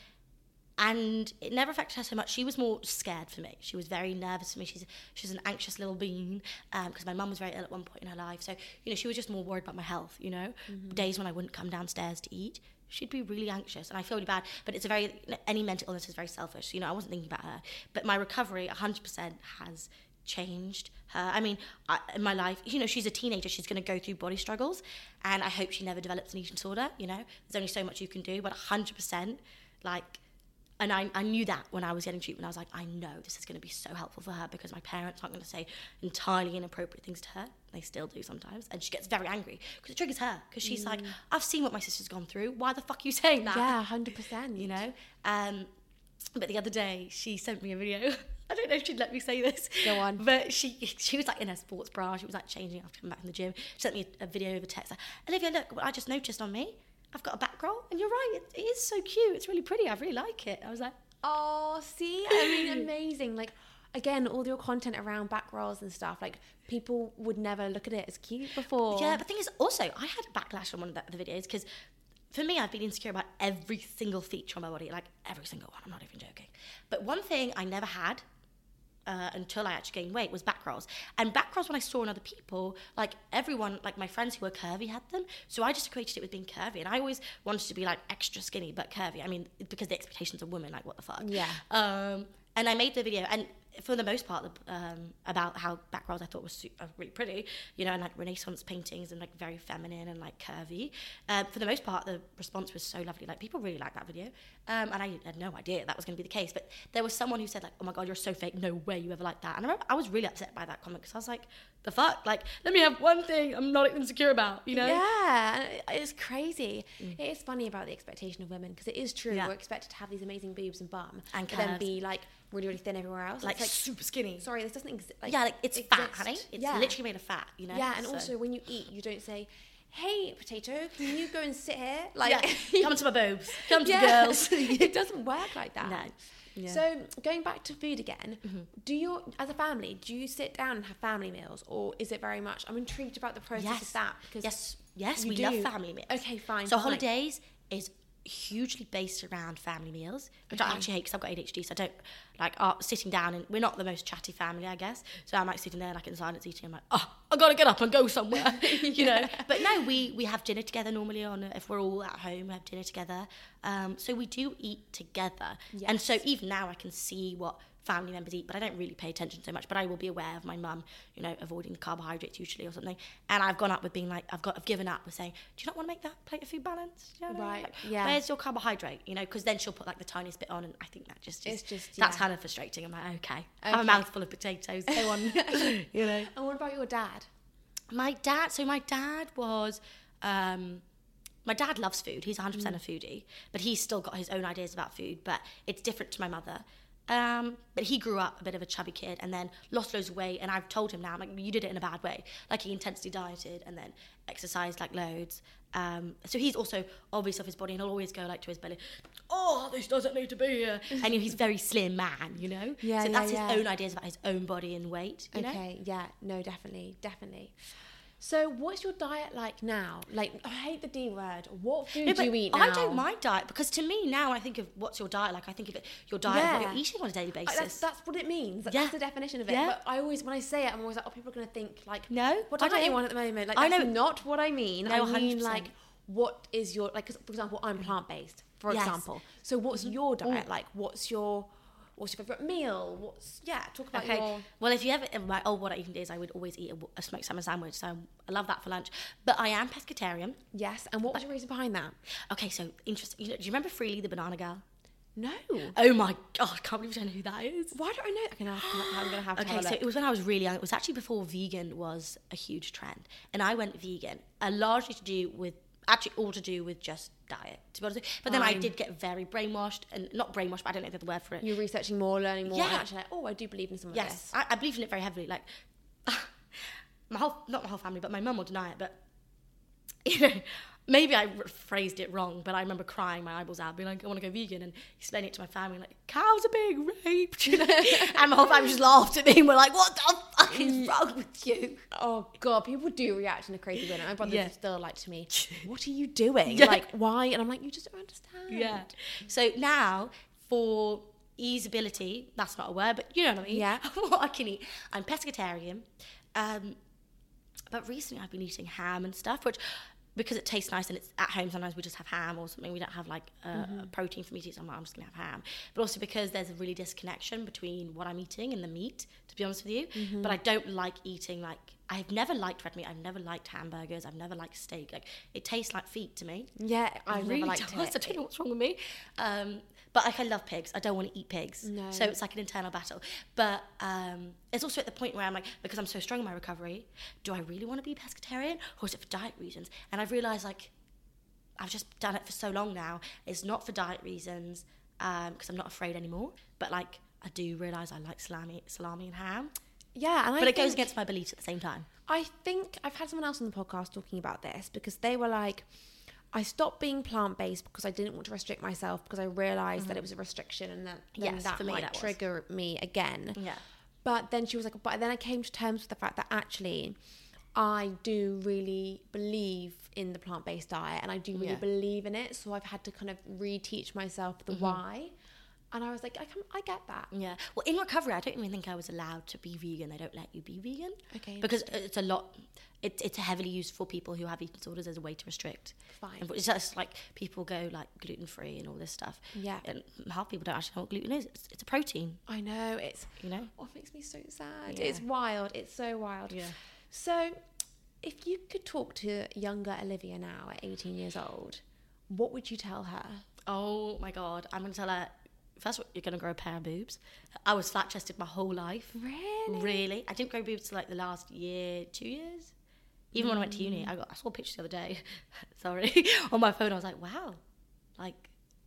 and it never affected her so much. She was more scared for me. She was very nervous for me. She's she's an anxious little bean um, because my mum was very ill at one point in her life. So you know she was just more worried about my health. You know, mm-hmm. days when I wouldn't come downstairs to eat. She'd be really anxious, and I feel really bad. But it's a very any mental illness is very selfish. You know, I wasn't thinking about her, but my recovery, hundred percent, has changed her. I mean, I, in my life, you know, she's a teenager. She's going to go through body struggles, and I hope she never develops an eating disorder. You know, there's only so much you can do, but 100%, like, and I, I knew that when I was getting treatment. I was like, I know this is going to be so helpful for her because my parents aren't going to say entirely inappropriate things to her. They still do sometimes, and she gets very angry because it triggers her because she's like, I've seen what my sister's gone through. Why the fuck are you saying that? yeah, hundred percent. you know. Um, but the other day, she sent me a video. I don't know if she'd let me say this. Go on. But she she was like in her sports bra. She was like changing after coming back from the gym. She sent me a, a video over text. Like, Olivia, look, what I just noticed on me. I've got a back roll, and you're right. It, it is so cute. It's really pretty. I really like it. I was like, Oh, see, I mean, amazing. Like, again, all your content around back rolls and stuff. Like, people would never look at it as cute before. Yeah, but the thing is, also, I had a backlash on one of the, the videos because for me, I've been insecure about every single feature on my body, like every single one. I'm not even joking. But one thing I never had uh, until I actually gained weight was back rolls. And back rolls, when I saw in other people, like everyone, like my friends who were curvy had them. So I just equated it with being curvy. And I always wanted to be like extra skinny but curvy. I mean, because the expectations of women, like what the fuck. Yeah. Um, and I made the video, and for the most part, um, about how back rolls I thought was uh, really pretty, you know, and like Renaissance paintings and like very feminine and like curvy. Um, for the most part, the response was so lovely. Like people really liked that video, um, and I had no idea that was going to be the case. But there was someone who said like, "Oh my god, you're so fake. No way you ever liked that." And I remember I was really upset by that comment because I was like, "The fuck! Like, let me have one thing I'm not insecure about," you know? Yeah, it's crazy. It is funny about the expectation of women because it is true. Mm. Yeah. We're expected to have these amazing boobs and bum, And then be like really, really thin everywhere else. Like, It's super skinny. sorry, this doesn't exist. Like, yeah, like it's fat, honey. It's yeah. literally made of fat, you know? Yeah, and So- also when you eat, you don't say, "Hey, potato, can you go and sit here?" Like, yeah, come to my boobs. Come to Yeah. the girls. it doesn't work like that. No. Yeah. Mm-hmm. So going back to food again, do you, as a family, do you sit down and have family meals, or is it very much? I'm intrigued about the process yes, of that because yes, yes, we do. love family meals. Okay, fine. So fine. holidays is hugely based around family meals, which I Okay. actually hate because I've got ADHD, so I don't like uh, sitting down and we're not the most chatty family, I guess. So I'm like sitting there like in silence eating. I'm like, oh, I gotta get up and go somewhere, you know. But no, we we have dinner together normally on if we're all at home. We have dinner together, um, so we do eat together. And so even now I can see what family members eat, but I don't really pay attention so much. But I will be aware of my mum, you know, avoiding the carbohydrates usually or something. And I've gone up with being like, I've got, I've given up with saying, do you not want to make that plate of food balanced? You know what I mean? Right, Like, yeah. Where's your carbohydrate? You know, because then she'll put like the tiniest bit on, and I think that just, It's just, that's yeah. kind of frustrating. I'm like, okay, I have a mouthful of potatoes. Go on, you know. And what about your dad? My dad, so my dad was, um, my dad loves food. He's 100% a foodie, but he's still got his own ideas about food, but it's different to my mother. Um, but he grew up a bit of a chubby kid and then lost loads of weight. And I've told him now, I'm like, you did it in a bad way. Like he intensely dieted and then exercised like loads. Um, so he's also obvious of his body and he'll always go like to his belly, oh, this doesn't need to be here. and you know, he's a very slim man, you know? Yeah, so yeah, that's yeah. his own ideas about his own body and weight, you know? Okay, yeah, no, definitely, definitely. So, what's your diet like now? Like, I hate the D word. What food No, do you eat now? I don't mind diet because to me now I think of what's your diet like. I think of it your diet of what you're eating on a daily I- basis. That's, that's what it means. That's Yeah. the definition of it. Yeah. But I always, when I say it, I'm always like, oh, people are going to think like, No, what I diet you don't. on at the moment? Like, I know. not what I mean. No, I mean 100%. like, what is your like? 'cause, for example, I'm mm-hmm. plant based. For Yes. example, so what's mm-hmm. your diet like? What's your what's your favorite meal? What's yeah? Talk about Okay. your Well, if you ever my old what I eating days, I would always eat a, a smoked salmon sandwich. So I love that for lunch. But I am pescatarian. yes. And what was your reason behind that? Okay, so interesting. You know, do you remember Freelee the banana girl? No. Oh my god, I can't believe you don't know who that is. Why don't I know? I'm gonna have to, I'm gonna have to Okay, have so it was when I was really young. It was actually before vegan was a huge trend, and I went vegan, uh, largely to do with actually all to do with just diet. To be honest, but then I did get very brainwashed, and not brainwashed, but I don't know the other word for it. You're researching more, learning more, and Yeah. actually like, oh, I do believe in some of Yes, this. I, I believe in it very heavily. Like my whole, not my whole family, but my mum will deny it. But you know, maybe I phrased it wrong. But I remember crying my eyeballs out, being like, "I want to go vegan," and explaining it to my family, like, "Cows are being raped," you know. and my whole family just laughed at me and were like, "What the fuck Mm. is wrong with you?" Oh god, people do react in a crazy way. and My brother's Yeah. still like to me, "What are you doing? Yeah. Like why?" And I'm like, "You just don't understand." Yeah. So now for easeability, that's not a word, but you know what I mean. Yeah. what I can eat. I'm pescatarian. Um, but recently I've been eating ham and stuff, which because it tastes nice and it's at home sometimes we just have ham or something. We don't have like a, Mm-hmm. protein for me to eat, so I'm like, I'm just gonna have ham. But also because there's a really disconnection between what I'm eating and the meat, to be honest with you. Mm-hmm. But I don't like eating like I've never liked red meat. I've never liked hamburgers. I've never liked steak. Like it tastes like feet to me. Yeah, I've really never liked does. it. I don't know what's wrong with me. Um, but like I love pigs. I don't want to eat pigs. No. So it's like an internal battle. But um, it's also at the point where I'm like, because I'm so strong in my recovery, do I really want to be pescatarian or is it for diet reasons? And I've realised like I've just done it for so long now. It's not for diet reasons because I'm not afraid anymore. But like I do realise I like salami, salami and ham. Yeah, and I it goes against my beliefs at the same time. I think I've had someone else on the podcast talking about this because they were like, I stopped being plant based because I didn't want to restrict myself because I realized that it was a restriction and that Mm-hmm. Yes, that me might that trigger me again. Yeah. But then she was like, but then I came to terms with the fact that actually I do really believe in the plant based diet and I do really Yeah. believe in it. So I've had to kind of reteach myself the Mm-hmm. why. And I was like, I can, I get that. Yeah. Well, in recovery, I don't even think I was allowed to be vegan. They don't let you be vegan. Okay, Because it's a lot. It, it's heavily used for people who have eating disorders as a way to restrict. Fine. And It's just like people go like gluten free and all this stuff. Yeah. And half people don't actually know what gluten is. It's, it's a protein. I know it's You know. oh, it makes me so sad. Yeah. It's wild. It's so wild. Yeah. So, if you could talk to younger Olivia now at 18 years old, what would you tell her? Oh my god! I'm gonna tell her. First, of all, you're gonna grow a pair of boobs. I was flat chested my whole life. Really? Really? I didn't grow boobs till like the last year, two years. Even when I went to uni, I got I saw pictures the other day. Sorry, on my phone, I was like, wow, like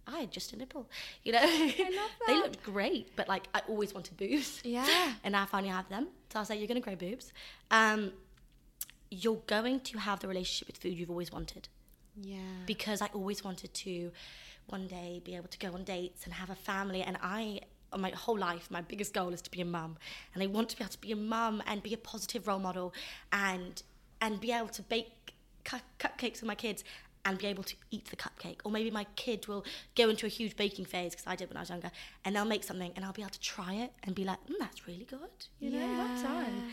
I had just a nipple. You know, they looked great, but like I always wanted boobs. Yeah. and I finally have them. So I was like, you're gonna grow boobs. Um, you're going to have the relationship with food you've always wanted Yeah. because I always wanted to one day be able to go on dates and have a family. And I, my whole life, my biggest goal is to be a mum, and I want to be able to be a mum and be a positive role model, and and be able to bake cu- cupcakes for my kids. And be able to eat the cupcake, or maybe my kid will go into a huge baking phase because I did when I was younger, and they'll make something, and I'll be able to try it and be like, mm, "That's really good," you know. That's fine.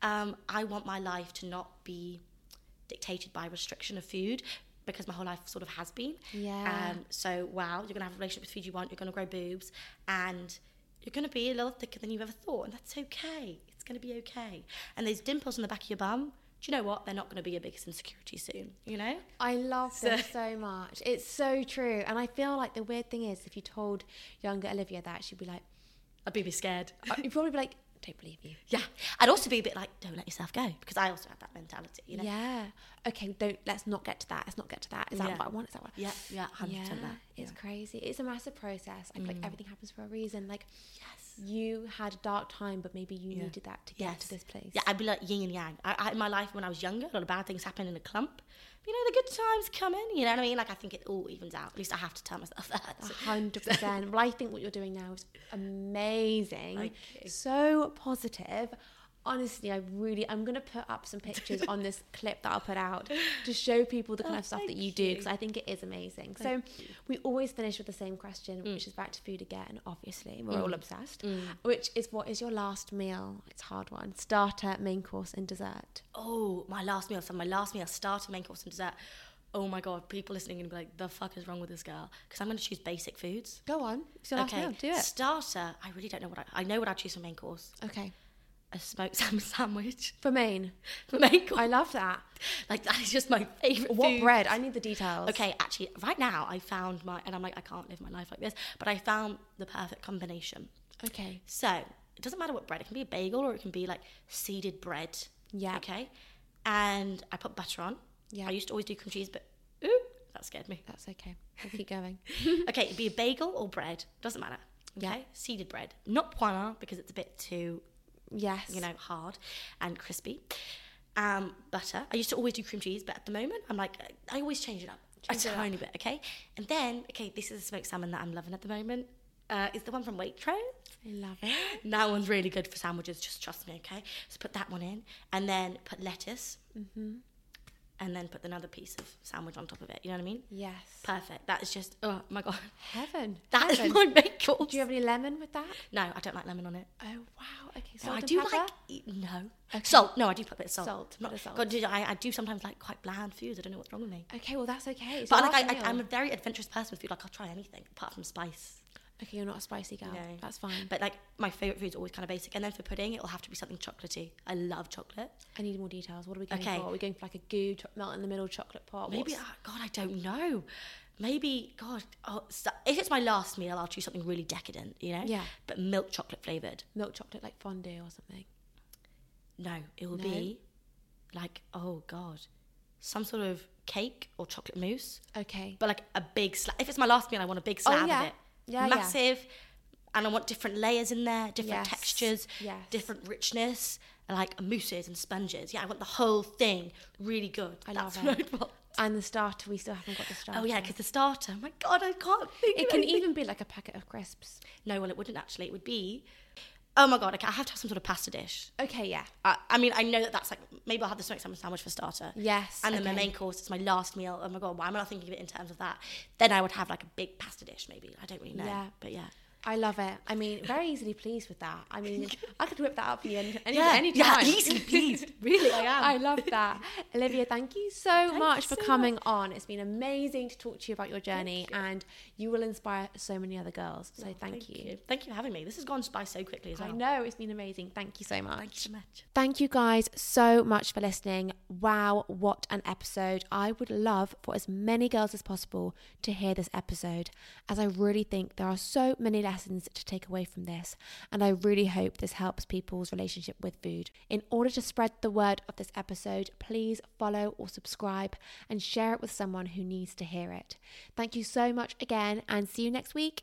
Um, I want my life to not be dictated by restriction of food because my whole life sort of has been. Yeah. Um, so wow, you're gonna have a relationship with food you want. You're gonna grow boobs, and you're gonna be a little thicker than you've ever thought, and that's okay. It's gonna be okay. And those dimples on the back of your bum. Do you know what? They're not gonna be your biggest insecurity soon. You know. I love So- this so much. It's so true. And I feel like the weird thing is, if you told younger Olivia that, she'd be like, I'd be scared. you'd probably be like, don't believe you. yeah. I'd also be a bit like, don't let yourself go, because I also have that mentality. You know. Yeah. Okay, don't, let's not get to that. Let's not get to that. Is that Yeah. what I want? Is that what Yeah. Yeah. Hundred Yeah, that. it's Yeah. Mm. crazy. It's a massive process. I feel like everything happens for a reason. Like Yes. You had a dark time, but maybe you Yeah. needed that to get to this place. Yeah, I'd be like yin and yang. I, I, in my life, when I was younger, a lot of bad things happened in a clump. But, you know, the good times come in. You know what I mean? Like I think it all evens out. At least I have to tell myself that. Hundred percent. Well, I think what you're doing now is amazing. So positive. Honestly, I really, I'm gonna put up some pictures on this clip that I'll put out to show people the kind Oh, of stuff that thank you do because I think it is amazing. Thank so we always finish with the same question, Mm. which is back to food again. Obviously, we're all obsessed. Which is what is your last meal? It's a hard one. Starter, main course, and dessert. Oh, my last meal. So my last meal, starter, main course, and dessert. Oh my god, people listening are gonna be like, "The fuck is wrong with this girl?" Because I'm gonna choose basic foods. Go on. It's your last okay, meal. Do it. starter. I really don't know what I. I know what I choose for main course. Okay. A smoked salmon sandwich For main. for main course. I love that. like that is just my favorite. What food. bread? I need the details. Okay, actually, right now I found my, and I'm like, I can't live my life like this, but I found the perfect combination. Okay. So it doesn't matter what bread. It can be a bagel or it can be like seeded bread. Yeah. Okay. And I put butter on. Yeah. I used to always do cream cheese, but ooh, that scared me. That's okay. We'll keep going. okay, it'd be a bagel or bread. Doesn't matter. Okay. Yeah. Seeded bread, not poire because it's a bit too, Yes. you know, hard and crispy. Um, butter. I used to always do cream cheese, but at the moment I'm like, I always change it up Change a it up. tiny bit. Okay. And then, okay, this is a smoked salmon that I'm loving at the moment. Uh, is the one from Waitrose. I love it. That one's really good for sandwiches, just trust me, okay? So put that one in, and then put lettuce, Mm-hmm. And then put another piece of sandwich on top of it. You know what I mean? Yes. Perfect. That is just, oh my god. Heaven. That is Heaven. my main course. Do you have any lemon with that? No, I don't like lemon on it. Oh wow. Okay. No, I do pepper? like no Okay. salt. No, I do put a bit of salt. Salt, Not, of salt. God, I, I do sometimes like quite bland foods. I don't know what's wrong with me. Okay. Well, that's okay. It's but like, I, I, I'm a very adventurous person with food. Like I'll try anything apart from spice. Okay, you're not a spicy girl. No. That's fine. But like my favorite food's always kind of basic. And then for pudding, it'll have to be something chocolatey. I love chocolate. I need more details. What are we going Okay. for? Are we going for like a goo cho- melt in the middle chocolate pot? Maybe, ah, God, I don't know. Maybe, God, oh, so- if it's my last meal, I'll choose something really decadent, you know? Yeah. But milk chocolate flavoured. milk chocolate like fondue or something. No, it will No? be like, oh, God, some sort of cake or chocolate mousse, Okay. but like a big slab. If it's my last meal, I want a big slab Oh, yeah. of it. Yeah, yeah. Massive. And I want different layers in there, different Yes. textures, Yes. different richness, like mousses and sponges. Yeah, I want the whole thing really good. I That's love it. And the starter, we still haven't got the starter. Oh yeah, because the starter. My God, I can't think. it can anything. even be like a packet of crisps. No, well, it wouldn't actually. It would be. Oh my God, okay, I have to have some sort of pasta dish. Okay, yeah. I, I mean, I know that that's like maybe I'll have the smoked salmon sandwich for starter. Yes, And then my main course is my last meal. Oh my God, why am I not thinking of it in terms of that? Then I would have like a big pasta dish, maybe. I don't really know. Yeah. But yeah. I love it. I mean, very easily pleased with that. I mean, I could whip that up for you any, any, Yeah, any yeah, time. easily pleased. Really, I am. I love that. Olivia, thank you so much you for so coming on. It's been amazing to talk to you about your journey and you will inspire so many other girls. So oh, thank, you. Thank you for having me. This has gone by so quickly as well. I know it's been amazing. Thank you so much. Thank you so much. Thank you guys so much for listening. Wow, what an episode. I would love for as many girls as possible to hear this episode, as I really think there are so many lessons to take away from this. And I really hope this helps people's relationship with food. In order to spread the word of this episode, please follow or subscribe and share it with someone who needs to hear it. Thank you so much again, and see you next week.